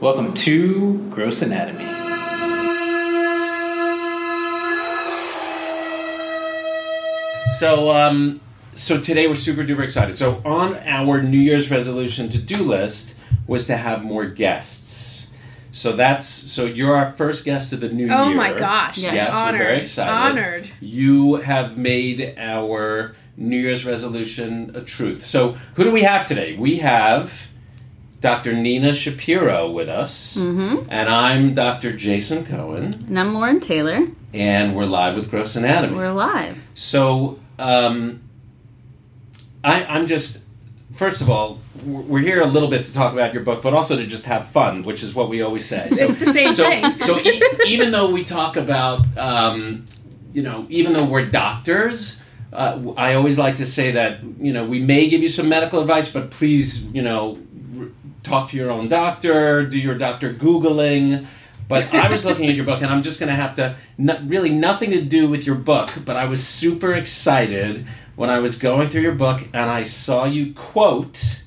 Welcome to Gross Anatomy. So, um, so today we're super duper excited. So, on our New Year's resolution to do list was to have more guests. So that's so you're our first guest of the new Oh year. Oh my gosh! Yes. Yes, honored. we're very excited. Honored. You have made our New Year's resolution a truth. So, who do we have today? We have Dr. Nina Shapiro with us, Mm-hmm. and I'm Dr. Jason Cohen, And I'm Lauren Taylor. and we're live with Gross Anatomy. We're live. So, um, I, I'm just, first of all, we're here a little bit to talk about your book, but also to just have fun, which is what we always say. So, It's the same so, thing. so e- even though we talk about, um, you know, even though we're doctors, uh, I always like to say that, you know, we may give you some medical advice, but please, you know, talk to your own doctor, do your doctor Googling. But I was looking at your book, and I'm just going to have to, really nothing to do with your book, but I was super excited when I was going through your book and I saw you quote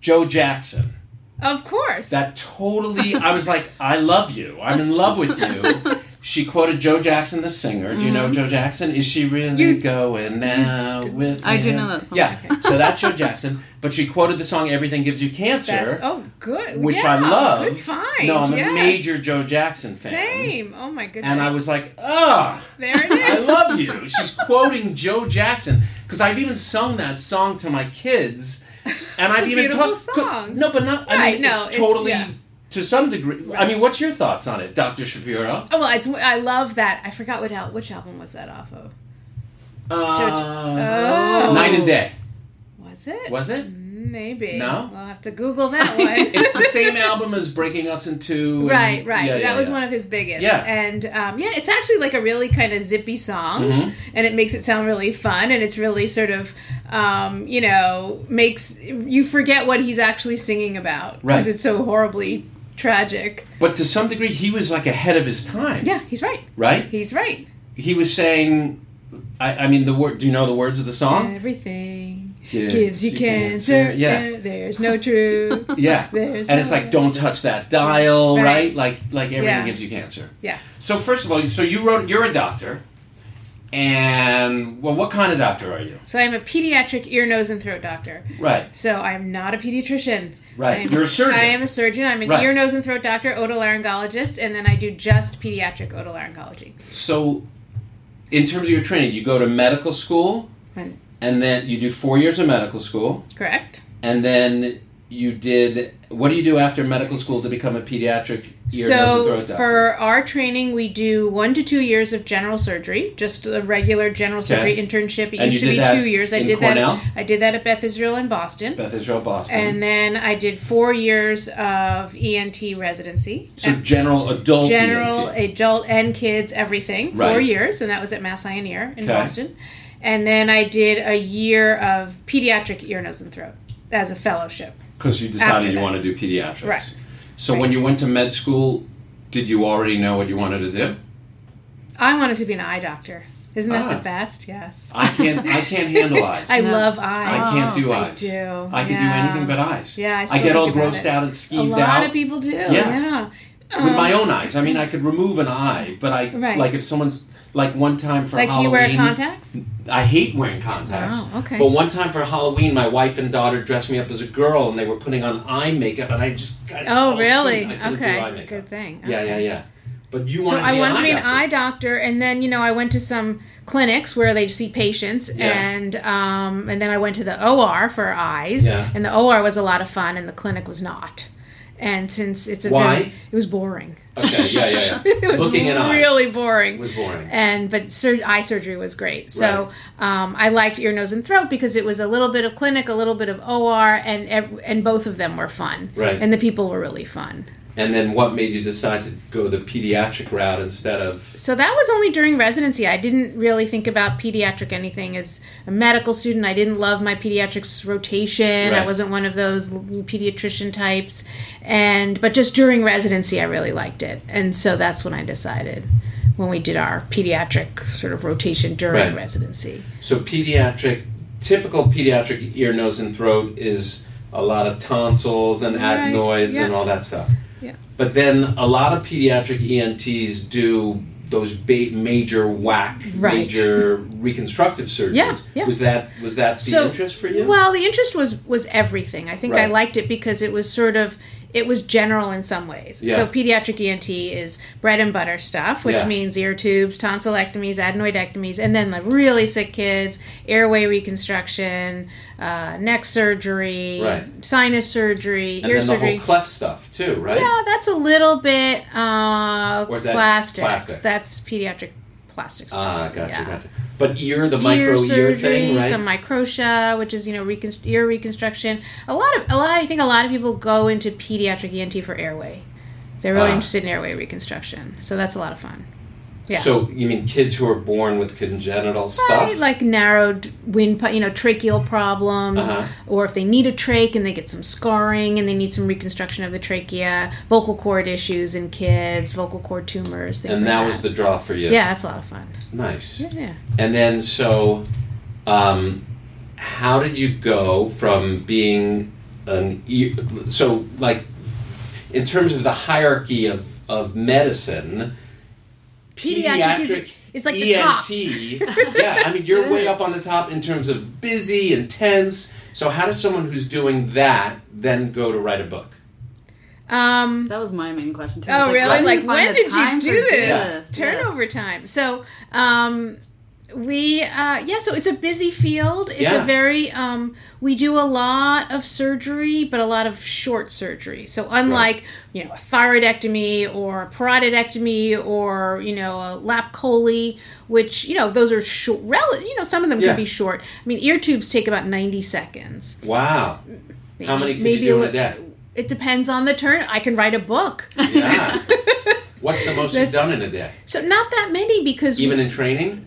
Joe Jackson. Of course. That totally, I was like, I love you. I'm in love with you. She quoted Joe Jackson, the singer. Do you know Joe Jackson? Is she really You- going now with I do know that song. Yeah, so that's Joe Jackson. But she quoted the song "Everything Gives You Cancer," That's, oh, good. which yeah, I love. Good find. No, I'm yes. a major Joe Jackson fan. Same. Oh my goodness. And I was like, ah, There it is. I love you. She's quoting Joe Jackson because I've even sung that song to my kids, and I've even talked. song. No, but not. I Right, mean, no, it's it's- totally yeah. To some degree. I mean, what's your thoughts on it, Doctor Shapiro? Oh well, it's, I love that. I forgot what al- which album was that off of. Uh, Oh. Night and Day. Was it? Was it? Maybe. No? We'll have to Google that one. it's the same album as Breaking Us in Two. And- Right, right. Yeah, that yeah, was yeah. one of his biggest. Yeah. And um, yeah, it's actually like a really kind of zippy song, Mhm. and it makes it sound really fun, and it's really sort of, um, you know, makes you forget what he's actually singing about because Right. it's so horribly tragic. But to some degree, he was like ahead of his time. Yeah, he's right. Right. He's right. He was saying. I, I mean, the word. Do you know the words of the song? Everything Yeah. gives you cancer. Yeah. uh, There's no truth. Yeah. There's and it's like don't touch that dial right, Right. like like everything Yeah. gives you cancer Yeah. so first of all so you wrote you're a doctor and well what kind of doctor are you So I'm a pediatric ear, nose, and throat doctor. right So I'm not a pediatrician. Right. I'm- You're a surgeon. I am a surgeon. I'm an Right. ear, nose, and throat doctor, otolaryngologist, and then I do just pediatric otolaryngology. so in terms of your training you go to medical school Right. and then you do four years of medical school Correct. and then you did what do you do after medical school to become a pediatric ear nose and throat doctor for our training, we do one to two years of general surgery, just a regular general surgery Okay. internship. It And used to be two years. I did Cornell? that. I did that at Beth Israel in Boston. Beth Israel Boston And then I did four years of ENT residency. so general adult general, ENT. adult, and kids, everything. Four years, and that was at Mass Eye and Ear in Okay. Boston. And then I did a year of pediatric ear, nose, and throat as a fellowship. Because you decided After you want to do pediatrics. Right. So when you went to med school, did you already know what you wanted to do? I wanted to be an eye doctor. Isn't that Ah. the best? Yes. I can't. I can't handle eyes. I No. love eyes. I can't do I eyes. do. I could yeah. do anything but eyes. Yeah, I I, get all think about grossed it. out and A lot out of people do. Yeah. Yeah. with my Um, own eyes. I mean, I could remove an eye, but I Right. like if someone's like one time for Like, do you Halloween. wear contacts? I hate wearing contacts. Oh, okay. But one time for Halloween, my wife and daughter dressed me up as a girl, and they were putting on eye makeup, and I just got Oh, all really? I Okay. do eye makeup. Good thing. Yeah, yeah, yeah. But you So to I wanted to be an doctor. eye doctor, and then you know I went to some clinics where they see patients, Yeah. and um, and then I went to the OR for eyes, Yeah. and the OR was a lot of fun, and the clinic was not. And since it's a Why? very, it was boring. Okay, yeah, yeah, yeah. it was Looking really boring. It was boring. and but sur- eye surgery was great. So um, I liked ear, nose, and throat because it was a little bit of clinic, a little bit of OR, and and both of them were fun. Right. And the people were really fun. And then what made you decide to go the pediatric route instead of So that was only during residency. I didn't really think about pediatric anything as a medical student. I didn't love my pediatrics rotation. I wasn't one of those pediatrician types. And but just during residency I really liked it. And so that's when I decided when we did our pediatric sort of rotation during Right. residency. so pediatric typical pediatric ear nose and throat is a lot of tonsils and Right, adenoids yeah. and all that stuff. Yeah. But then a lot of pediatric ENTs do those ba- major whack, Right. major reconstructive surgeries. Yeah, yeah. Was that was that the So- interest for you? Well, the interest was was everything. I think I liked it because it was sort of it was general in some ways. Yeah. So pediatric ENT is bread and butter stuff, which Yeah. means ear tubes, tonsillectomies, adenoidectomies, and then the really sick kids, airway reconstruction, uh, neck surgery, Right. sinus surgery, and ear then the surgery. whole cleft stuff too, right? Yeah, that's a little bit uh, that plastics. plastic? That's pediatric plastics. Ah, gotcha, Yeah. gotcha. But ear, the micro ear surgery, thing, right? some microtia, which is you know reconst- ear reconstruction. A lot of a lot. I think a lot of people go into pediatric ENT for airway. They're really Ah. interested in airway reconstruction, so that's a lot of fun. Yeah. So you mean kids who are born with congenital stuff? Right, like narrowed windpipe, you know, tracheal problems, Uh-huh. or if they need a trach and they get some scarring and they need some reconstruction of the trachea, vocal cord issues in kids, vocal cord tumors, things and like that that. was the draw for you. yeah, that's a lot of fun. Nice. Yeah, yeah. And then so, um, how did you go from being an so like in terms of the hierarchy of of medicine? Pediatric is- is like the top. Yeah, I mean you're way up on the top in terms of busy, intense. So how does someone who's doing that then go to write a book? Um, That was my main question too. Oh, was really? Like, when did you do to this? Yes. Turnover time. So, um, we, uh, yeah, so it's a busy field. It's Yeah. a very, um, we do a lot of surgery, but a lot of short surgery. So, unlike, you know, a thyroidectomy or a parotidectomy or, you know, a lap chole, which, you know, those are short, rel- you know, some of them Yeah. can be short. I mean, ear tubes take about 90 seconds. Wow. How many could maybe you do a in a day? It depends on the turn. I can write a book. Yeah. What's the most you've done in a day? So, not that many because Even in training?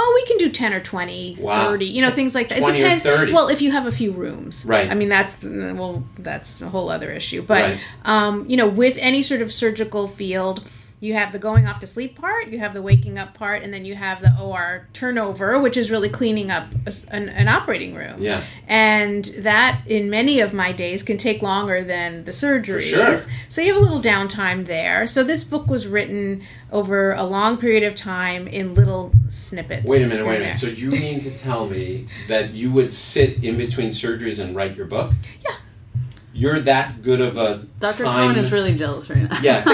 Oh, we can do 10 or 20, Wow. 30, you know, things like that. 20 it depends. 30. Well, if you have a few rooms. Right. I mean, that's, well, that's a whole other issue. But, Right. um, you know, with any sort of surgical field, you have the going off to sleep part, you have the waking up part, and then you have the OR turnover, which is really cleaning up an, an operating room. Yeah. And that, in many of my days, can take longer than the surgeries. sure. So you have a little downtime there. So this book was written over a long period of time in little snippets. Wait a minute, wait a minute. So you mean to tell me that you would sit in between surgeries and write your book? Yeah. You're that good of a Dr. time. Cohen is really jealous right now. yeah.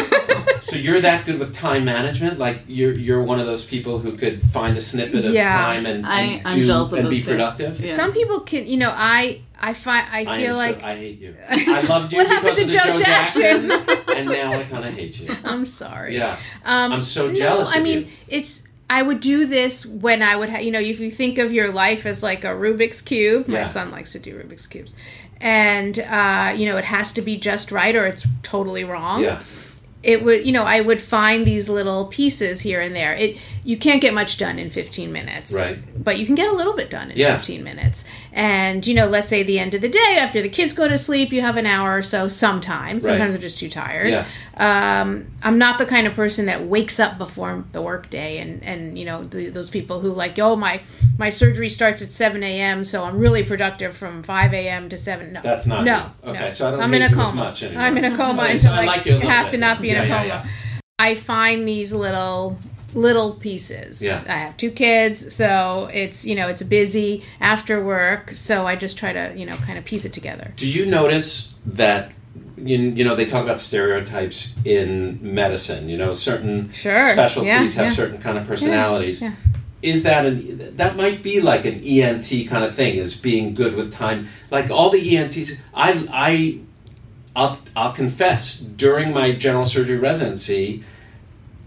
so you're that good with time management? Like you're you're one of those people who could find a snippet of Yeah. time and, I- and I'm do jealous of and be too. productive? Yeah. Some people can, you know, I I find I I feel am like so, I hate you. I loved you What happened to of the Joe Joe Jackson, Jackson? and now I kind of hate you. I'm sorry. Yeah. Um, I'm so no, jealous I mean, you. it's. I would do this when I would have, you know, if you think of your life as like a Rubik's cube. My Yeah. son likes to do Rubik's cubes, and uh, you know, it has to be just right or it's totally wrong. Yeah. It would, you know, I would find these little pieces here and there. It you can't get much done in 15 minutes, Right. But you can get a little bit done in Yeah. 15 minutes. And you know, let's say the end of the day after the kids go to sleep, you have an hour or so. Sometimes, Right. sometimes they're just too tired Yeah. um, I'm not the kind of person that wakes up before the workday, and and you know the, those people who like, oh my my surgery starts at 7 a.m. so I'm really productive from 5 a.m. to 7. No, That's not no. you. Okay, no. so I don't I'm in a coma. as much anymore. I'm in a coma so I I like you a little have bit. to not be in a yeah, coma. yeah. I find these little little pieces. Yeah. I have two kids, so it's you know it's busy after work, so I just try to you know kind of piece it together. Do you notice that you, you know they talk about stereotypes in medicine? You know, certain Sure, specialties yeah, have yeah. certain kind of personalities. yeah. Is that an that might be like an ENT kind of thing? Is being good with time? Like all the ENTs, I I I'll I'll confess during my general surgery residency.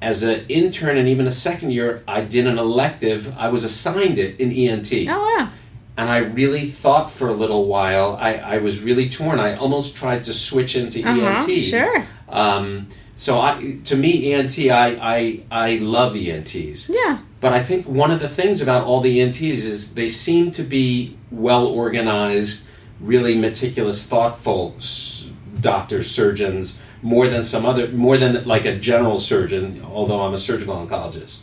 As an intern and even a second year, I did an elective. I was assigned it in ENT Oh yeah. and I really thought for a little while. I, I was really torn. I almost tried to switch into Uh-huh, ENT. sure. Um, so I, to me, ENT, I, I, I love ENTs. Yeah. But I think one of the things about all the ENTs is they seem to be well organized, really meticulous, thoughtful s- doctors, surgeons, more than some other, more than like a general surgeon. Although I'm a surgical oncologist.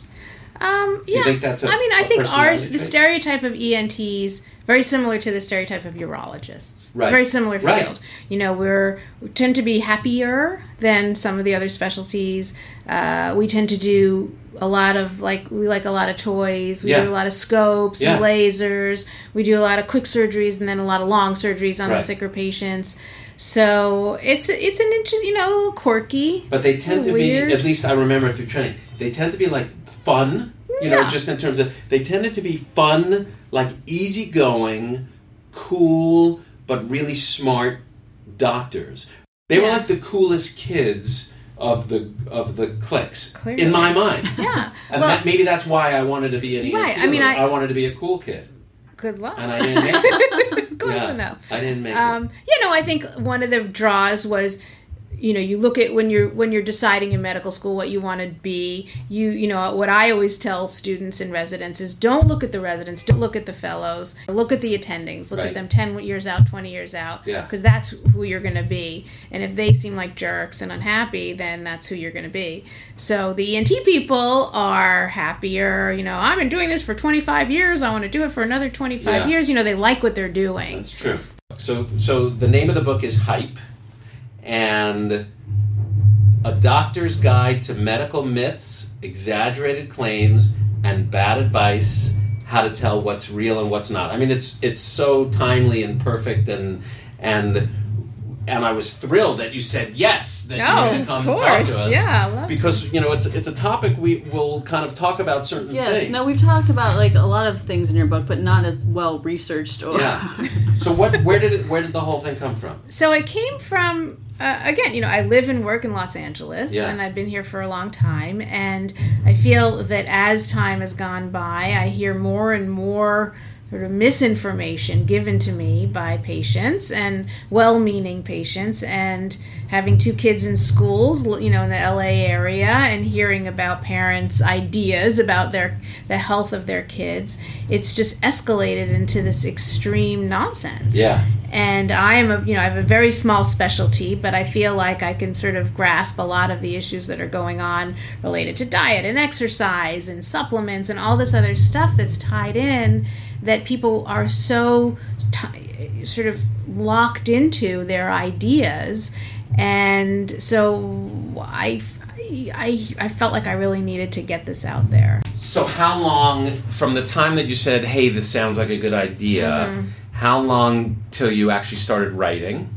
Um, yeah. you think that's a- I mean, I think ours, personality the trait? stereotype of ENTs very similar to the stereotype of urologists. It's Right. a very similar field. Right. You know, we're we tend to be happier than some of the other specialties. Uh, we tend to do a lot of like we like a lot of toys. We Yeah. do a lot of scopes and Yeah. lasers. We do a lot of quick surgeries and then a lot of long surgeries on Right. the sicker patients. So it's it's an interesting, you know, a little quirky. But they tend to Weird. be, at least I remember through training, they tend to be like fun, you know, just in terms of, they tended to be fun, like easygoing, cool, but really smart doctors. They were like the coolest kids of the of the cliques Clearly. in my mind. Yeah. And well, that, maybe that's why I wanted to be an ENT. Right, I mean, I- I wanted to be a cool kid, good luck. and I didn't. Close Yeah, enough. I didn't make Um, you know, I think one of the draws was, you know, you look at when you're when you're deciding in medical school what you want to be. You you know what I always tell students and residents is don't look at the residents, don't look at the fellows, look at the attendings, look Right. at them ten years out, twenty years out, Yeah. because that's who you're going to be. And if they seem like jerks and unhappy, then that's who you're going to be. So the ENT people are happier. You know, I've been doing this for 25 years. I want to do it for another 25 Yeah. years. You know, they like what they're doing. That's true. So, so the name of the book is Hype, and a doctor's guide to medical myths, exaggerated claims, and bad advice. How to tell what's real and what's not. I mean, it's it's so timely and perfect, and and and I was thrilled that you said yes that No, you're going of to come and talk course. to us. Yeah, because you know it's it's a topic we will kind of talk about certain things. Yes. things. No, we've talked about like a lot of things in your book, but not as well researched or. Yeah. so what? Where did it? Where did the whole thing come from? So it came from uh, again, you know, I live and work in Los Angeles, Yeah. and I've been here for a long time, and I feel that as time has gone by, I hear more and more sort of misinformation given to me by patients and well-meaning patients and having two kids in schools you know in the LA area and hearing about parents ideas about their the health of their kids it's just escalated into this extreme nonsense Yeah. and I am a you know I have a very small specialty, but I feel like I can sort of grasp a lot of the issues that are going on related to diet and exercise and supplements and all this other stuff that's tied in that people are so ti sort of locked into their ideas, and so I. I, I felt like I really needed to get this out there. So how long from the time that you said, "Hey, this sounds like a good idea," Mm-hmm. how long till you actually started writing?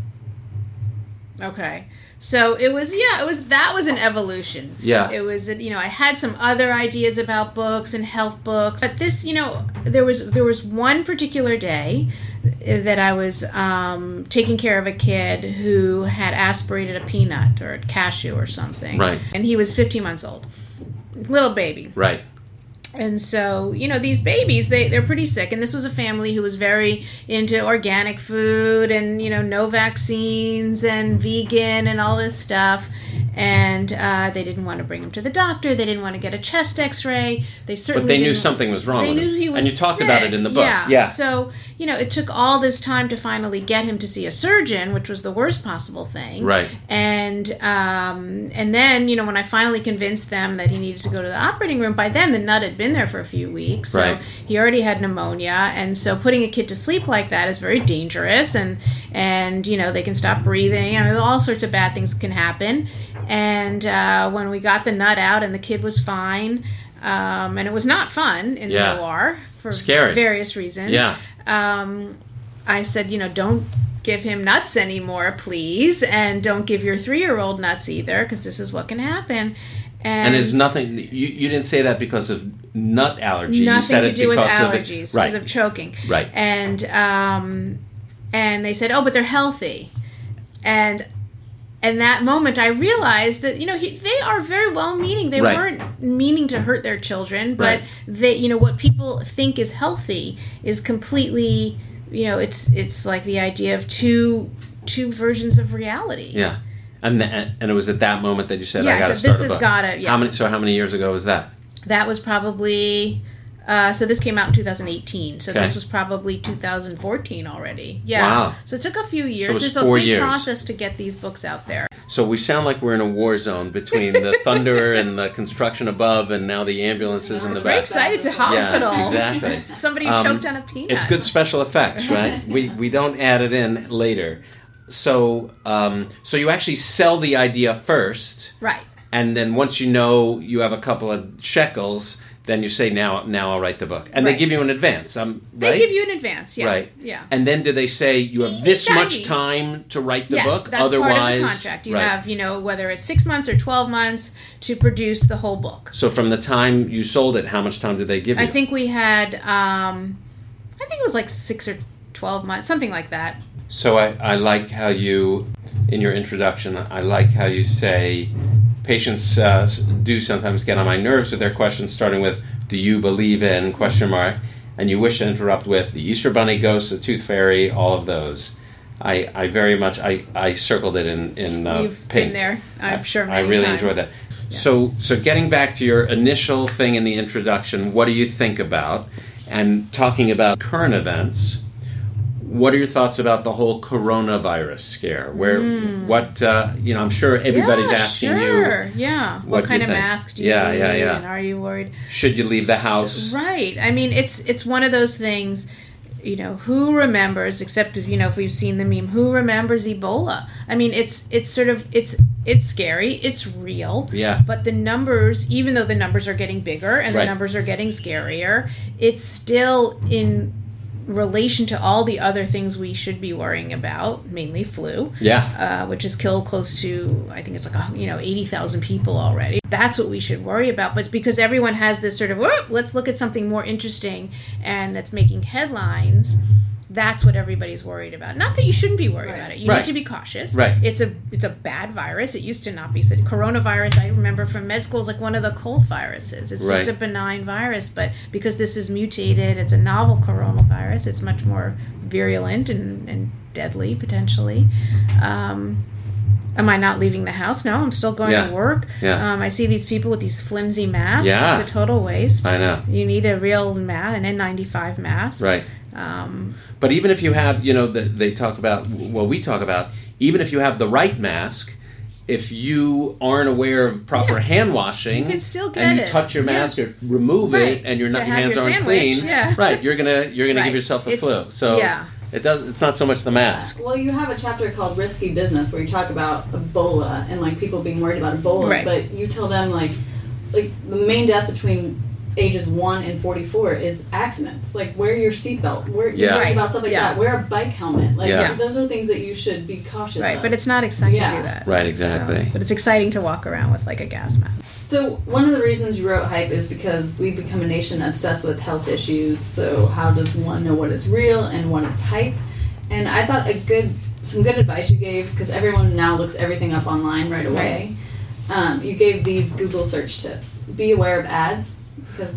Okay. So it was yeah, it was that was an evolution. Yeah. It was you know, I had some other ideas about books and health books. But this, you know, there was there was one particular day that I was um, taking care of a kid who had aspirated a peanut or a cashew or something. Right. And he was 15 months old. Little baby. Right. And so, you know, these babies, they, they're pretty sick. And this was a family who was very into organic food and, you know, no vaccines and vegan and all this stuff. And uh, they didn't want to bring him to the doctor. They didn't want to get a chest x ray. They certainly But they knew something was wrong They knew him. he was and you talked about it in the book. Yeah. So, you know, it took all this time to finally get him to see a surgeon, which was the worst possible thing. Right. And um, and then, you know, when I finally convinced them that he needed to go to the operating room, by then the nut had been there for a few weeks. So Right. he already had pneumonia. And so putting a kid to sleep like that is very dangerous and and you know, they can stop breathing. I mean all sorts of bad things can happen. And uh, when we got the nut out and the kid was fine, um, and it was not fun in Yeah. the OR for Scary. various reasons. Yeah. Um, I said, you know, don't give him nuts anymore, please, and don't give your three-year-old nuts either, because this is what can happen. And, And it's nothing. You, you didn't say that because of nut allergy. you nothing said to it do with because of it- allergies, right. because of choking. Right. And um, and they said, oh, but they're healthy, and. And that moment, I realized that you know he, they are very well meaning. They Right. weren't meaning to hurt their children, but Right. they you know what people think is healthy is completely you know it's it's like the idea of two two versions of reality. Yeah. And, the, and it was at that moment that you said, Yeah, "I got to said, start this has gotta- yeah. How many? So how many years ago was that? That was probably Uh, so this came out in 2018. So Okay. this was probably 2014 already. Yeah. Wow. So it took a few years. So it's There's a four big years. process to get these books out there. So we sound like we're in a war zone between the thunder and the construction above, and now the ambulances in the It's very back. exciting. It's a hospital. Yeah, exactly. Somebody Um, choked on a peanut. It's good special effects, right? we we don't add it in later. So um, so you actually sell the idea first, Right. and then once you know you have a couple of shekels, then you say now now I'll write the book, and they give you an advance. Um, They right? give you an advance. Yeah. Right. Yeah. And then do they say you have this much time to write the yes, book? that's Otherwise, part of the contract. You right. have, you know, whether it's six months or twelve months to produce the whole book. So from the time you sold it, how much time did they give you? I think we had, um, I think it was like six or twelve months, something like that. So I, I like how you, in your introduction, I like how you say patients uh, do sometimes get on my nerves with their questions, starting with "Do you believe in?" question mark, and you wish to interrupt with the Easter Bunny, ghosts, the Tooth Fairy, all of those. I, I very much I, I circled it in in uh, You've pink. been there, I'm I- sure. I really times. enjoyed that. So so getting back to your initial thing in the introduction, what do you think about? And talking about current events, what are your thoughts about the whole coronavirus scare? Where what uh, you know, I'm sure everybody's yeah, asking sure. you, Yeah. what What, kind of think? mask do you Yeah, need? yeah, yeah. And are you worried? should you leave the house? Right. I mean, it's it's one of those things. You know, who remembers? Except if you know, if we've seen the meme, who remembers Ebola? I mean, it's it's sort of it's it's scary. It's real. Yeah. But the numbers, even though the numbers are getting bigger and Right. the numbers are getting scarier, it's still in relation to all the other things we should be worrying about, mainly flu Yeah. uh, which has killed close to I think it's like a, you know eighty thousand people already. That's what we should worry about. But it's because everyone has this sort of let's look at something more interesting and that's making headlines. That's what everybody's worried about. Not that you shouldn't be worried Right. about it. You Right. need to be cautious. Right. It's a it's a bad virus. It used to not be. So coronavirus, I remember from med school, is like one of the cold viruses. It's Right. just a benign virus, but because this is mutated, it's a novel coronavirus. It's much more virulent and, and deadly potentially. Um, am I not leaving the house? No, I'm still going Yeah. to work. Yeah. Um, I see these people with these flimsy masks. Yeah. It's a total waste. I know. You need a real mask, an N95 mask. Right. Um, But even if you have, you know, the, they talk about, well, we talk about, even if you have the right mask, if you aren't aware of proper Yeah. hand washing, You can still get and you it. touch your Yeah. mask or remove Right. it, and your, not, your hands your aren't sandwich, clean, yeah. right? You're gonna you're gonna give yourself the It's- flu. So yeah. it does. It's not so much the mask. Well, you have a chapter called Risky Business where you talk about Ebola and like people being worried about Ebola, Right. but you tell them like like the main death between ages 1 and 44 is accidents. Like wear your seatbelt. Wear Yeah. Right. about stuff like Yeah. that. Wear a bike helmet. Like Yeah. those are things that you should be cautious right, of. but it's not exciting to do that. Right, exactly. So- but it's exciting to walk around with like a gas mask. So one of the reasons you wrote hype is because we've become a nation obsessed with health issues. So how does one know what is real and what is hype? And I thought a good, some good advice you gave because everyone now looks everything up online right away. Um, you gave these Google search tips. Be aware of ads because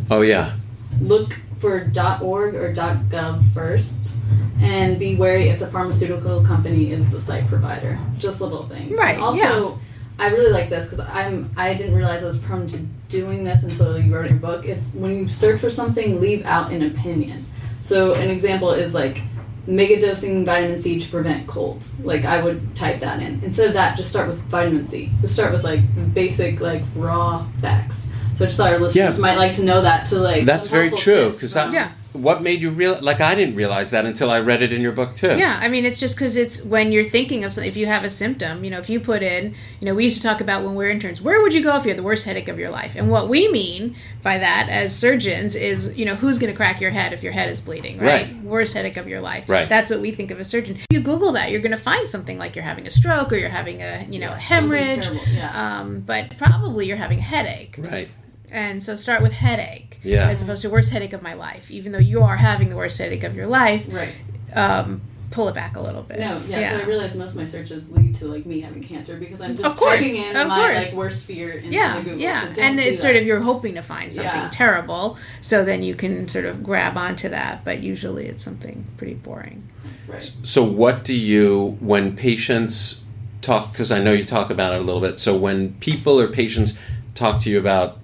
Oh yeah, look for .org or .gov first, and be wary if the pharmaceutical company is the site provider. Just little things. Right, Also, yeah. I really like this because I'm I didn't realize I was prone to doing this until you wrote your book. It's when you search for something, leave out an opinion. So an example is like mega dosing vitamin C to prevent colds. Like I would type that in. Instead of that, just start with vitamin C. Just start with like basic like raw facts. So I just thought our listeners Yeah. might like to know that to like. that's very true. tips Because from- Yeah. what made you real? Like I didn't realize that until I read it in your book too. Yeah, I mean, it's just because it's when you're thinking of something. If you have a symptom, you know, if you put in, you know, we used to talk about when we are interns, where would you go if you had the worst headache of your life? And what we mean by that as surgeons is, you know, who's going to crack your head if your head is bleeding, right? Right. Worst headache of your life. Right. That's what we think of a surgeon. If you Google that, you're going to find something like you're having a stroke or you're having a, you know, Yeah, something hemorrhage. yeah. Um, but probably you're having a headache. Right. And so start with headache. Yeah. As opposed to worst headache of my life. Even though you are having the worst headache of your life, Right. um, pull it back a little bit. No, yeah, So I realized most of my searches lead to like me having cancer because I'm just Of course, typing in of my course. like worst fear into yeah, the Google. yeah, so and it's that. sort of you're hoping to find something Yeah. terrible, so then you can sort of grab onto that. But usually, it's something pretty boring. right. So what do you when patients talk? Because I know you talk about it a little bit. So when people or patients talk to you about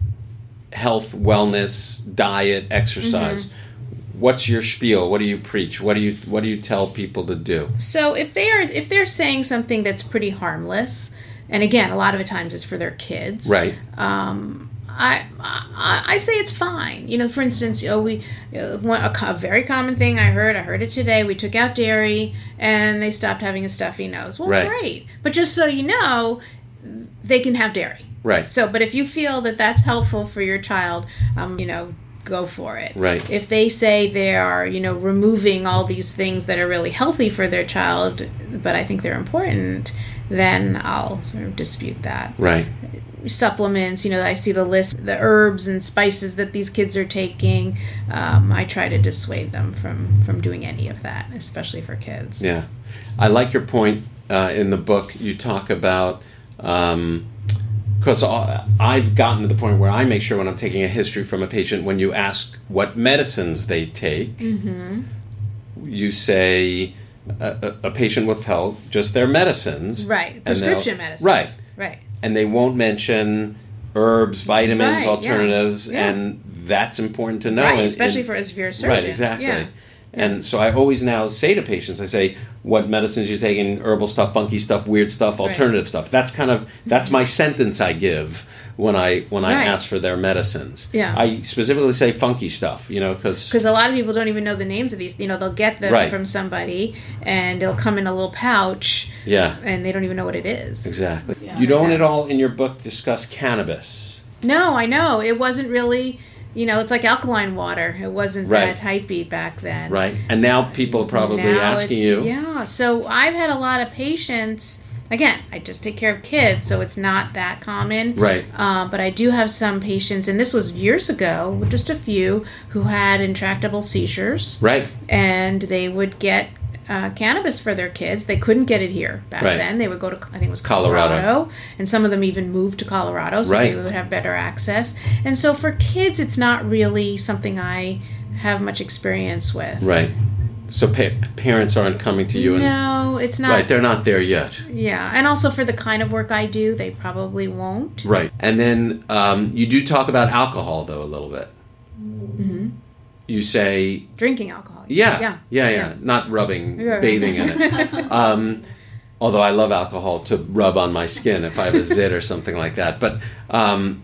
health, wellness, diet, exercise. What's your spiel? What do you preach? What do you what do you tell people to do? So if they are if they're saying something that's pretty harmless, and again, a lot of the times it's for their kids, Right. Um, I, I I say it's fine. You know, for instance, oh, we uh, one, a, a very common thing I heard. I heard it today. We took out dairy, and they stopped having a stuffy nose. Well, Right. great. But just so you know, they can have dairy. Right. So, but if you feel that that's helpful for your child, um, you know, go for it. Right. If they say they are, you know, removing all these things that are really healthy for their child, but I think they're important, then I'll sort of dispute that. Right. Supplements, you know, I see the list, the herbs and spices that these kids are taking. Um, I try to dissuade them from from doing any of that, especially for kids. Yeah, I like your point uh, in the book. You talk about because I've gotten to the point where I make sure when I'm taking a history from a patient, when you ask what medicines they take, Mm-hmm. you say a, a, a patient will tell just their medicines, Right. Prescription medicines. right? Right. And they won't mention herbs, vitamins, Right, alternatives, Yeah. and that's important to know. right. Especially for as if you're a surgeon. Right, exactly. Yeah. And so I always now say to patients, I say, what medicines you're taking, herbal stuff, funky stuff, weird stuff, Right. alternative stuff. That's kind of that's my sentence I give when I when I Right. ask for their medicines. Yeah. I specifically say funky stuff, you know, because because a lot of people don't even know the names of these. You know, they'll get them Right. from somebody, and it'll come in a little pouch, yeah, and they don't even know what it is. exactly. Yeah. you don't at all in your book discuss cannabis. No, I know it wasn't really. You know, it's like alkaline water. It wasn't Right. that hypey back then. Right, and now people are probably Now asking you, Yeah. So I've had a lot of patients. Again, I just take care of kids, so it's not that common. Right. Uh, but I do have some patients, and this was years ago, just a few, who had intractable seizures. right, and they would get uh, cannabis for their kids. They couldn't get it here back Right. then. They would go to I think it was Colorado. Colorado, and some of them even moved to Colorado, so Right. they would have better access. And so for kids, it's not really something I have much experience with. right. So pa- parents aren't coming to you, and No, it's not. right, they're not there yet. yeah, and also for the kind of work I do, they probably won't. Right. And then um, you do talk about alcohol, though, a little bit. Mm-hmm. You say, Drinking alcohol. Yeah, yeah, yeah, yeah, not rubbing, Yeah. bathing in it. um, although I love alcohol to rub on my skin if I have a zit or something like that. But um,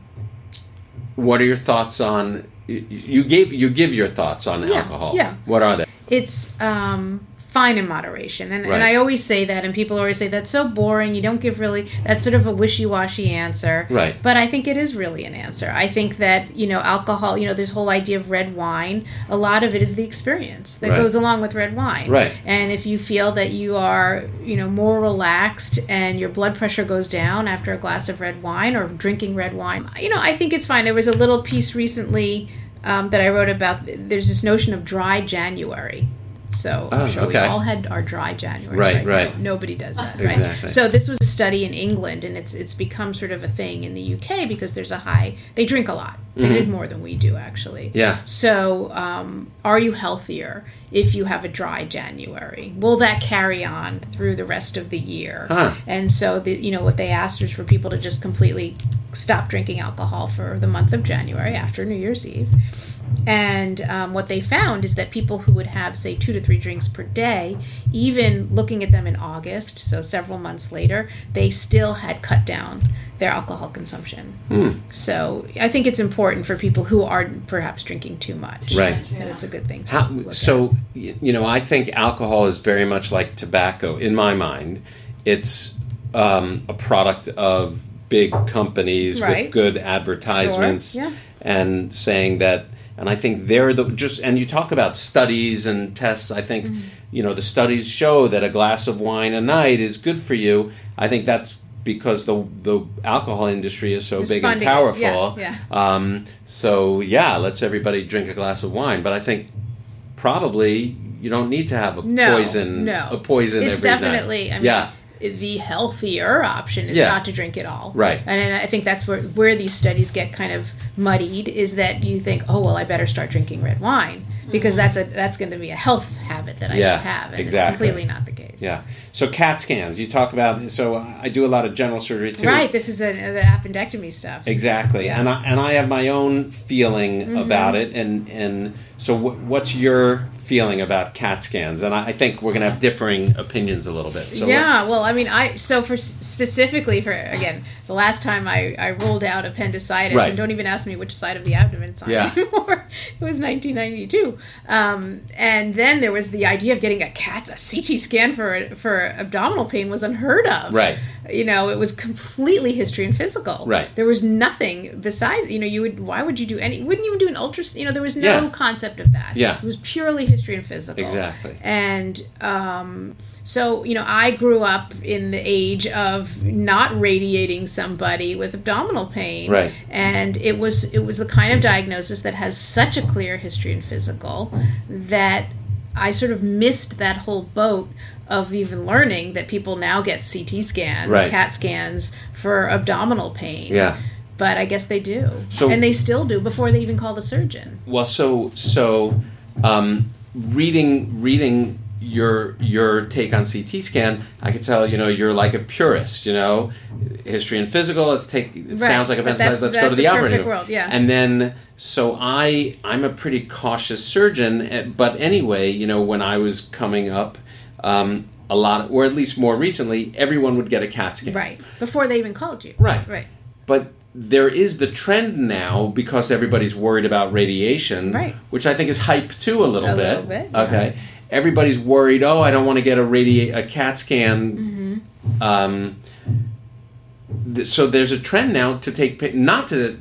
what are your thoughts on? you- gave you give your thoughts on Yeah, alcohol. yeah. What are they? it's um, fine in moderation. And, Right. and I always say that, and people always say that's so boring. You don't give really, that's sort of a wishy washy answer. Right. But I think it is really an answer. I think that, you know, alcohol, you know, this whole idea of red wine, a lot of it is the experience that Right. goes along with red wine. Right. And if you feel that you are, you know, more relaxed and your blood pressure goes down after a glass of red wine or drinking red wine, you know, I think it's fine. There was a little piece recently um, that I wrote about. There's this notion of dry January. So Oh, sure we all had our dry January. Right, right. nobody does that, right? Exactly. So this was a study in England, and it's it's become sort of a thing in the UK because there's a high. They drink a lot. They drink more than we do, actually. Mm-hmm. Yeah. So, um, are you healthier if you have a dry January? Will that carry on through the rest of the year? Huh. And so, the, you know, what they asked was for people to just completely stop drinking alcohol for the month of January after New Year's Eve. And um, what they found is that people who would have, say, two to three drinks per day, even looking at them in August, so several months later, they still had cut down their alcohol consumption. So I think it's important for people who are perhaps drinking too much. Right. And it's a good thing to How, look at. so you know, I think alcohol is very much like tobacco in my mind. It's um, a product of big companies Right. with good advertisements Sure, yeah. and saying that. And I think they're the just. And you talk about studies and tests. I think Mm-hmm. you know the studies show that a glass of wine a night is good for you. I think that's because the the alcohol industry is so It's big and funding powerful. Yeah, Um, so yeah, let's everybody drink a glass of wine. But I think probably you don't need to have a no, poison. No, a poison. It's every night. definitely. I mean, yeah, the healthier option is Yeah. not to drink it all. Right. And, and I think that's where where these studies get kind of muddied is that you think, oh well, I better start drinking red wine because mm-hmm. that's a that's going to be a health habit that I Yeah, should have, and exactly. it's completely not the case. Yeah. So CAT scans. You talk about. So I do a lot of general surgery too. Right. This is a, the appendectomy stuff. Exactly. Yeah. And I and I have my own feeling mm-hmm. about it. And and so wh- what's your feeling about CAT scans? And I, I think we're going to have differing opinions a little bit. So yeah, well, I mean, I so for specifically for again the last time I, I ruled out appendicitis, Right. and don't even ask me which side of the abdomen it's on Yeah. anymore. It was 1992, um, and then there was the idea of getting a CAT, a CT scan for for abdominal pain was unheard of. Right. You know, it was completely history and physical. Right. There was nothing besides. You know, you would. Why would you do any? Wouldn't even do an ultrasound. You know, there was no Yeah. concept of that. Yeah. It was purely history and physical. Exactly. And um, so, you know, I grew up in the age of not radiating somebody with abdominal pain. Right. And it was it was the kind of diagnosis that has such a clear history and physical that I sort of missed that whole boat of even learning that people now get CT scans, Right. CAT scans for abdominal pain. Yeah. But I guess they do. So- and they still do before they even call the surgeon. Well, so so um, reading reading your your take on CT scan, I could tell you know you're like a purist. You know, history and physical. Let's take. It Right, sounds like appendicitis. Let's go to the a operating room. yeah. And then so I I'm a pretty cautious surgeon, eh, but anyway, you know when I was coming up. Um, a lot, or at least more recently, everyone would get a CAT scan. Right. Before they even called you. Right. Right. But there is the trend now because everybody's worried about radiation, Right. which I think is hype too a little A bit. little bit, yeah. Okay. Everybody's worried. Oh, I don't want to get a radi- a CAT scan. Mm-hmm. Um, th- so there's a trend now to take pa- not to.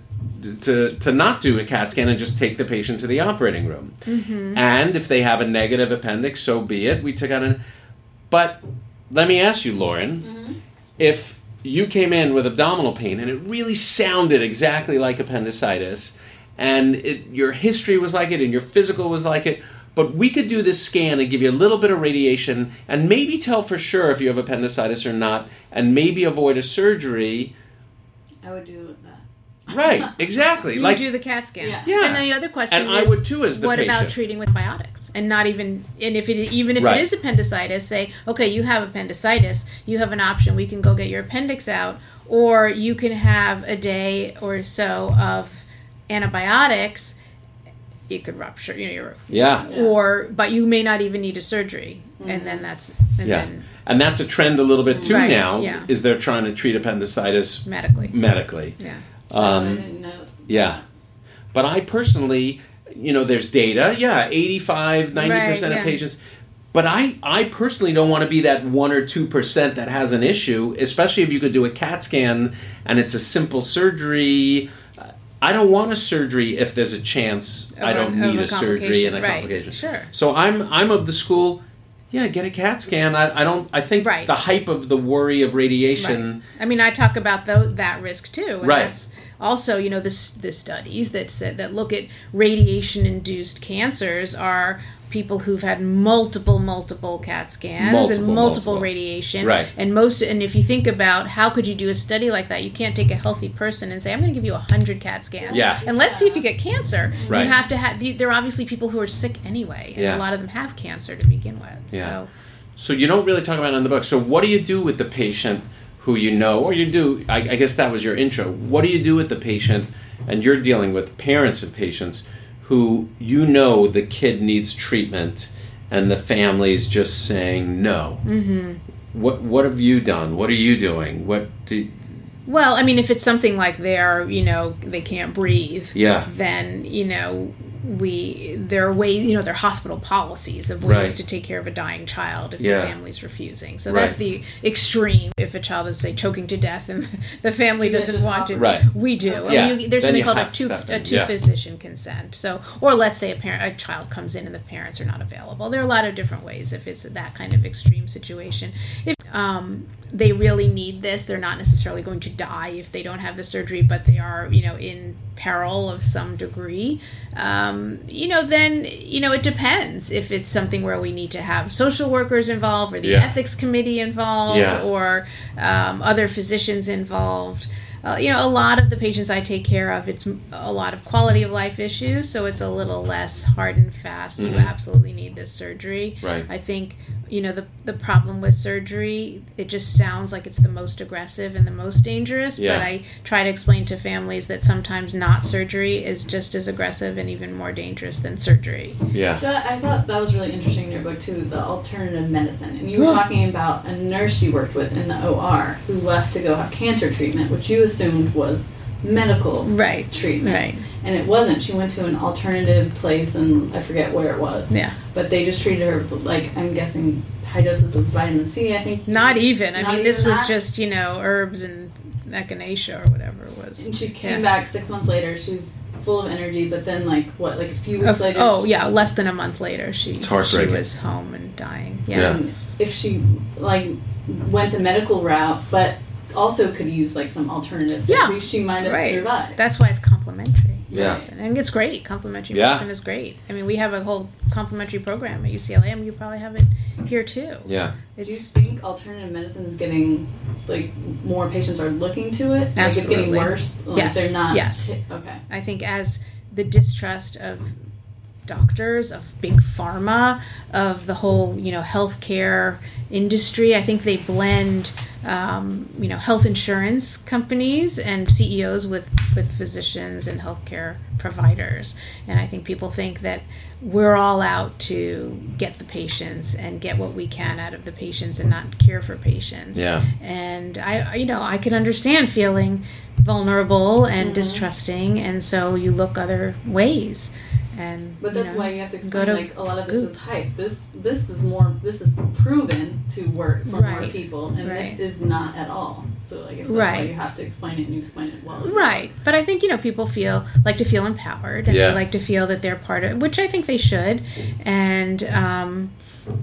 To, to not do a CAT scan and just take the patient to the operating room. Mm-hmm. And if they have a negative appendix, so be it. We took out an. But let me ask you, Lauren, if you came in with abdominal pain and it really sounded exactly like appendicitis, and it, your history was like it and your physical was like it, but we could do this scan and give you a little bit of radiation and maybe tell for sure if you have appendicitis or not, and maybe avoid a surgery. I would do that. Right, exactly. You like do the CAT scan. Yeah. Yeah. And then the other question And I would too as the what about treating with biotics and not even and if it even if Right. it is appendicitis, say okay, you have appendicitis, you have an option. We can go get your appendix out, or you can have a day or so of antibiotics. You could rupture, you know, your, yeah, or but you may not even need a surgery, and then mm-hmm. that's and yeah. then And that's a trend a little bit too Right, now. yeah. Is they're trying to treat appendicitis medically, medically. yeah. Um, know. Yeah. But I personally, you know, there's data. Yeah, 85, 90% Right, of patients. But I, I personally don't want to be that 1 or 2% that has an issue, especially if you could do a CAT scan and it's a simple surgery. I don't want a surgery if there's a chance I don't need a surgery and a complication, right, complication. sure. So I'm I'm of the school, yeah, get a CAT scan. I, I don't I think Right. the hype of the worry of radiation Right. I mean, I talk about tho- that risk too, and Right. that's also, you know, the the studies that said that look at radiation-induced cancers are people who've had multiple, multiple CAT scans Multiple, and multiple, multiple. radiation, Right. And most, and if you think about how could you do a study like that, you can't take a healthy person and say, "I'm going to give you hundred CAT scans, Yeah. and let's see if you get cancer." Right. You have to have. There are obviously people who are sick anyway, and Yeah. a lot of them have cancer to begin with. Yeah. So. So you don't really talk about it in the book. So what do you do with the patient who you know, or you do? I, I guess that was your intro. What do you do with the patient, and you're dealing with parents of patients who you know the kid needs treatment, and the family's just saying no. Mm-hmm. What What have you done? What are you doing? What do? Well, I mean, if it's something like they're, you know, they can't breathe, Yeah. then you know, we there are ways, you know, there are hospital policies of ways Right. to take care of a dying child if Yeah. the family's refusing. So Right. that's the extreme. If a child is say choking to death and the family You doesn't want to, Right. we do. I mean, you, there's Then something called a two a two Yeah. physician consent. So, or let's say a parent a child comes in and the parents are not available. There are a lot of different ways if it's that kind of extreme situation. If um, they really need this, they're not necessarily going to die if they don't have the surgery, but they are, you know, in peril of some degree. Um, you know, then you know it depends if it's something where we need to have social workers involved or the Yeah. ethics committee involved Yeah. or um, other physicians involved. uh, you know, a lot of the patients I take care of, it's a lot of quality of life issues, so it's a little less hard and fast. You absolutely need this surgery. Right. I think you know the the problem with surgery, it just sounds like it's the most aggressive and the most dangerous. Yeah. But I try to explain to families that sometimes not surgery is just as aggressive and even more dangerous than surgery. Yeah. That, I thought that was really interesting in your book too, the alternative medicine. And you were talking about a nurse you worked with in the OR who left to go have cancer treatment, which you assumed was medical Right. treatment. Right. And it wasn't. She went to an alternative place and I forget where it was. Yeah. But they just treated her with like I'm guessing high doses of vitamin C, I think. Not even. I Not mean, this was that? just you know herbs and echinacea or whatever it was. and she came Yeah. back six months later, she's full of energy, but then like what, like a few weeks later oh she- yeah, less than a month later, she she was home and dying. Yeah. Yeah, and if she like went the medical route, but also could use like some alternative Yeah. therapy, she might have right. survived. That's why it's complementary Yeah. medicine, and it's great. Complementary Yeah. medicine is great. I mean, we have a whole complementary program at UCLA, and you probably have it here too. Yeah. Do you think alternative medicine is getting like more patients are looking to it? Like it's getting Absolutely. worse. Like Yes. they're not. Yes. okay. I think as the distrust of doctors, of big pharma, of the whole you know healthcare industry, I think they blend um, you know health insurance companies and CEOs with with physicians and healthcare providers, and I think people think that we're all out to get the patients and get what we can out of the patients and not care for patients Yeah. and I, you know, I can understand feeling vulnerable and Mm-hmm. distrusting, and so you look other ways. And But that's know, why you have to go explain to like a lot of this Goop. is hype. This this is more this is proven to work for more people, and this is not at all. So I guess that's why Right. you have to explain it, and you explain it well. Right, but I think you know people feel like to feel empowered, and Yeah. they like to feel that they're part of, which I think they should, and um,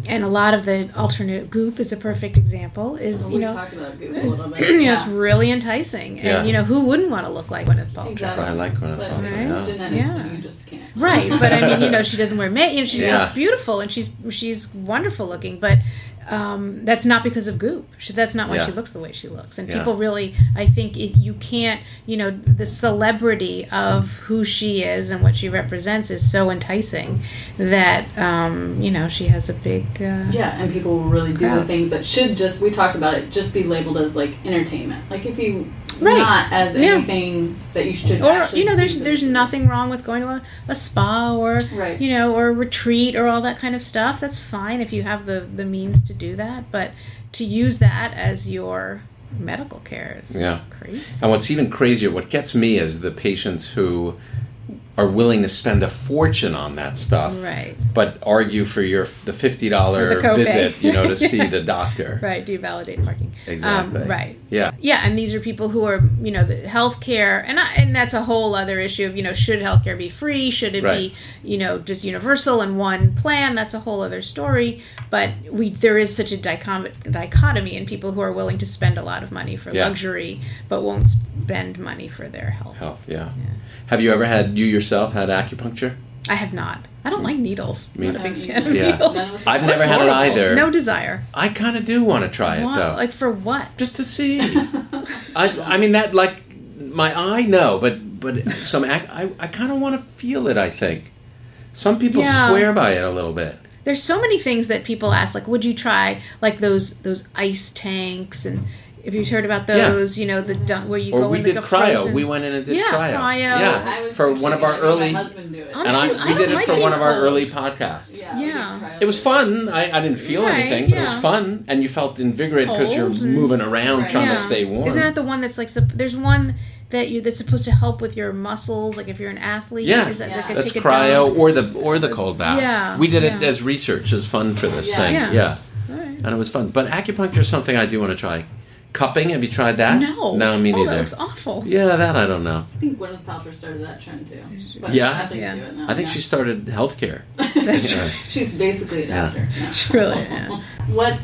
and a lot of the alternative goop is a perfect example. Is Well, you know, talked about Google a little bit. you know, yeah. it's really enticing, and you know who wouldn't want to look like Gwyneth Paltrow? Exactly. I like Gwyneth But Paltrow, it's yeah. genetics Yeah. that you just can't. Right, but I mean, you know, she doesn't wear makeup. You know, she Yeah. looks beautiful and she's she's wonderful looking, but um, that's not because of Goop. She, that's not why Yeah. she looks the way she looks. And Yeah. people really, I think, it, you can't, you know, the celebrity of who she is and what she represents is so enticing that um, you know she has a big. Uh, Yeah, and people will really do the things that should just we talked about it just be labeled as like entertainment. Like if you Right. not as Yeah. anything that you should or you know, there's there's the- nothing wrong with going to a, a spa or Right. you know or a retreat or all that kind of stuff. That's fine if you have the the means to do that, but to use that as your medical care is Yeah. crazy. And what's even crazier, what gets me is the patients who are willing to spend a fortune on that stuff, Right. but argue for your the fifty dollar For the copay. visit, you know, to see the doctor. Right, do you validate parking? Exactly. Um, right. Yeah. Yeah, and these are people who are, you know, the healthcare, and I, and that's a whole other issue of, you know, should healthcare be free? Should it Right. be, you know, just universal and one plan? That's a whole other story. But we there is such a dichotomy in people who are willing to spend a lot of money for Yeah. luxury, but won't spend money for their health. Health, yeah. Have you ever had you yourself had acupuncture? I have not. I don't like needles. Me- I'm not a big fan of. Yeah. needles. None of us I've never It's had it either. No desire. I kind of do want to try it though, Like for what? just to see. I, I mean that like my eye, no, but but some ac- I I kind of want to feel it. I think some people Yeah. swear by it a little bit. there's so many things that people ask like would you try like those those ice tanks and if you've heard about Yeah. those you know the dunk where you Or go we in did like a cryo. frozen- We went in and did Yeah, cryo. cryo. Yeah, for one of our early. My husband do it. I'm And I, we I did it for one being of our cold. early podcasts. yeah. Yeah. It was fun. I, I didn't feel Right, anything, but it was fun, and you felt invigorated because you're moving around Right. trying Yeah. to stay warm. Isn't that the one that's like there's one that you that's supposed to help with your muscles like if you're an athlete Yeah. is that Yeah. like a That's cryo dump? or the or the cold baths. Yeah, we did it as research, as fun for this Yeah. thing. Yeah. Yeah. All right. and it was fun. But acupuncture is something I do want to try. Cupping, have you tried that? No. no, me neither. oh, that looks awful. yeah, that I don't know. I think Gwyneth Paltrow started that trend too. But Yeah? athletes Yeah. do it now. I think yeah. she started healthcare. That's Yeah. She's basically a Yeah. doctor. now. Really, yeah. What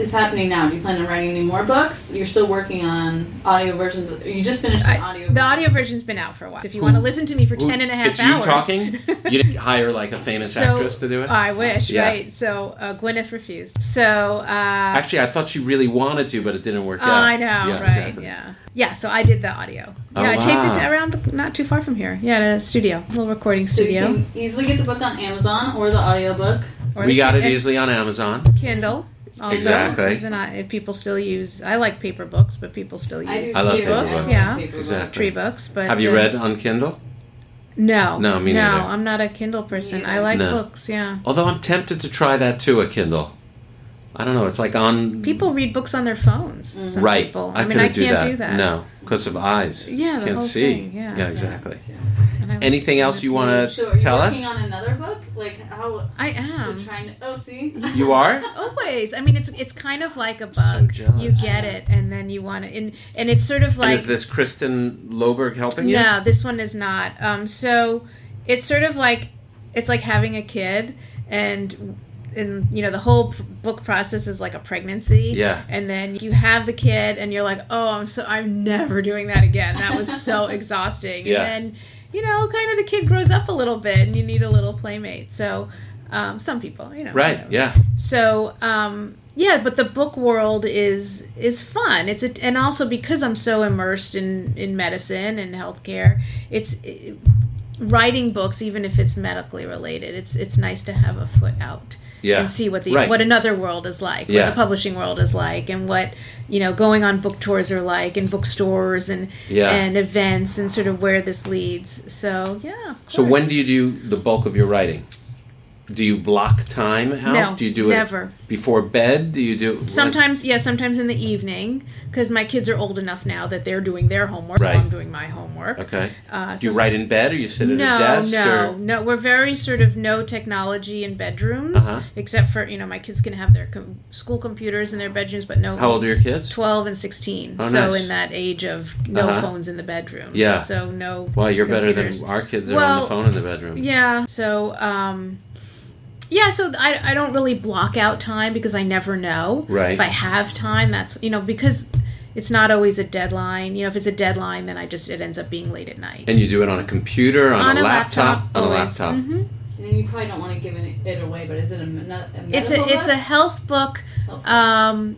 is happening now? Do you plan on writing any more books? You're still working on audio versions. Of, you just finished an I- audio. the version. audio version's been out for a while. So if you want to listen to me for Who- 10 and a half it's hours. you talking? You didn't hire like a famous So, actress to do it? I wish, Yeah. right? So uh, Gwyneth refused. So uh, Actually, I thought she really wanted to, but it didn't work Oh, out. I know, Yeah, right? exactly. Yeah, yeah. So I did the audio. Oh, Yeah, I taped it around not too far from here. Yeah, at a studio, a little recording So you studio. can easily get the book on Amazon or the audiobook. Or We the got Kin- it easily on Amazon. Kindle. Also, Exactly. Isn't I- if people still use, I like paper books, but people still use do I love paper e-books. books. Yeah, Exactly. tree books. But Have you uh, read on Kindle? No, No, me no. neither. I'm not a Kindle person. Me I like No. books. Yeah, Although I'm tempted to try that too, a Kindle. I don't know. It's like on. people read books on their phones. Some right. people. I, I mean, I couldn't do can't that. do that. No, because of eyes. Yeah, the Can't whole see. thing, yeah. Yeah, exactly. And I like Anything else you want to are you tell us? working on another book? Like how? I So am. trying to. Oh, see. You are? Always. I mean, it's it's kind of like a bug. jealous. you get it, and then you want to, and and it's sort of and like is this Kristin Loberg helping you? no, this one is not. Um, so it's sort of like it's like having a kid, and and you know the whole p- book process is like a pregnancy. Yeah. And then you have the kid, and you're like, oh, I'm so I'm never doing that again. That was so exhausting. Yeah. And then you know, kind of the kid grows up a little bit, and you need a little playmate. So. Um, some people, you know, Right. whatever. Yeah. So um, yeah, but the book world is is fun. It's a, and also because I'm so immersed in in medicine and healthcare, it's it, writing books, even if it's medically related. It's it's nice to have a foot out Yeah. and see what the Right. what another world is like, Yeah. what the publishing world is like, and what you know going on book tours are like, and bookstores and Yeah. and events, and sort of where this leads. So yeah. So when do you do the bulk of your writing? Do you block time out? No, do you do never. it before bed? Do you do Sometimes, yeah, sometimes in the evening because my kids are old enough now that they're doing their homework, Right. so I'm doing my homework. Okay. Uh, Do you so- write in bed or you sit at no, a desk? no, or? no. We're very sort of no technology in bedrooms, Uh-huh. except for you know my kids can have their com- school computers in their bedrooms, but no. How old are your kids? Twelve and sixteen. Oh, so nice. in that age of no Uh-huh. phones in the bedrooms. Yeah. So no. Well, you're better than our kids are on the phone in the bedroom. Yeah. So, um, yeah. So I, I don't really block out time because I never know. Right. If I have time, that's you know because it's not always a deadline. You know, if it's a deadline, then I just it ends up being late at night. And you do it on a computer, on, On a, a laptop, laptop, on a always. laptop. Mhm. And then you probably don't want to give it, it away, but is it a, me- a It's a medical it's a health book Health book. um,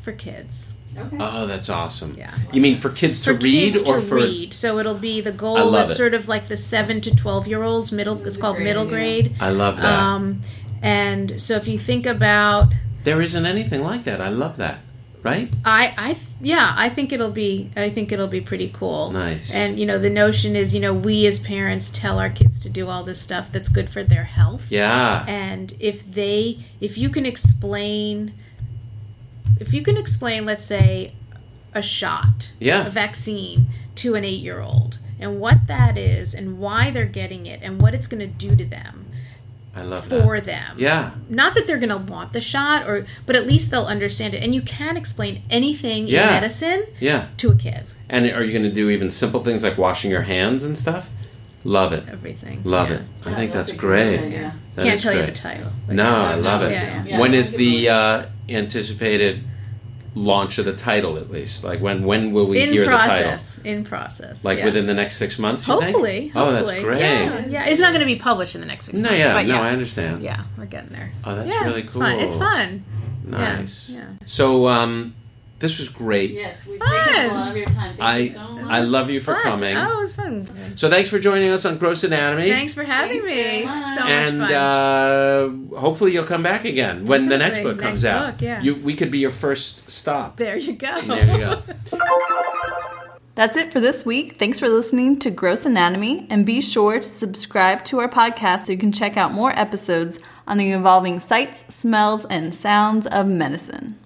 for kids. Okay. Oh, that's awesome. Yeah. You mean for kids to For read kids or to for read. So it'll be the goal love is it. sort of like the seven to twelve year olds. Middle. That's It's called great middle idea. grade. I love that. Um, and so if you think about there isn't anything like that. I love that. Right? I, I, yeah, I think it'll be, I think it'll be pretty cool. Nice. And you know, the notion is, you know, we as parents tell our kids to do all this stuff that's good for their health. Yeah. And if they, if you can explain, if you can explain, let's say, a shot, Yeah. a vaccine to an eight-year-old, and what that is, and why they're getting it, and what it's going to do to them, I love for that. them. Yeah. Not that they're going to want the shot, or but at least they'll understand it. And you can explain anything Yeah. in medicine Yeah. to a kid. And are you going to do even simple things like washing your hands and stuff? Love it. Everything. Love Yeah. it. I Yeah, think that's that's great. idea. That Can't is tell you the title. No. I love it. Yeah, yeah. when Yeah, is I the uh, anticipated launch of the title? At least, like when when will we In hear process. In process. the title? Like yeah. within the next six months? Hopefully. Think? Oh, that's great. Yeah, yeah. It's not going to be published in the next six No, months. yeah, but no, yeah. I understand. Yeah, we're getting there. Oh, that's yeah, really it's cool. fun. It's fun. Nice. Yeah. yeah. So, um, this was great. Yes, we've Fun. taken a lot of your time. Thank I you so much. I love you for Blast. coming. Oh, it was fun. So, thanks for joining us on Gross Anatomy. Thanks for having Thanks me. very much. So and much fun. uh, hopefully you'll come back again when the next book comes Next out. book, yeah. You, we could be your first stop. there you go. There you go. That's it for this week. Thanks for listening to Gross Anatomy, and be sure to subscribe to our podcast so you can check out more episodes on the evolving sights, smells, and sounds of medicine.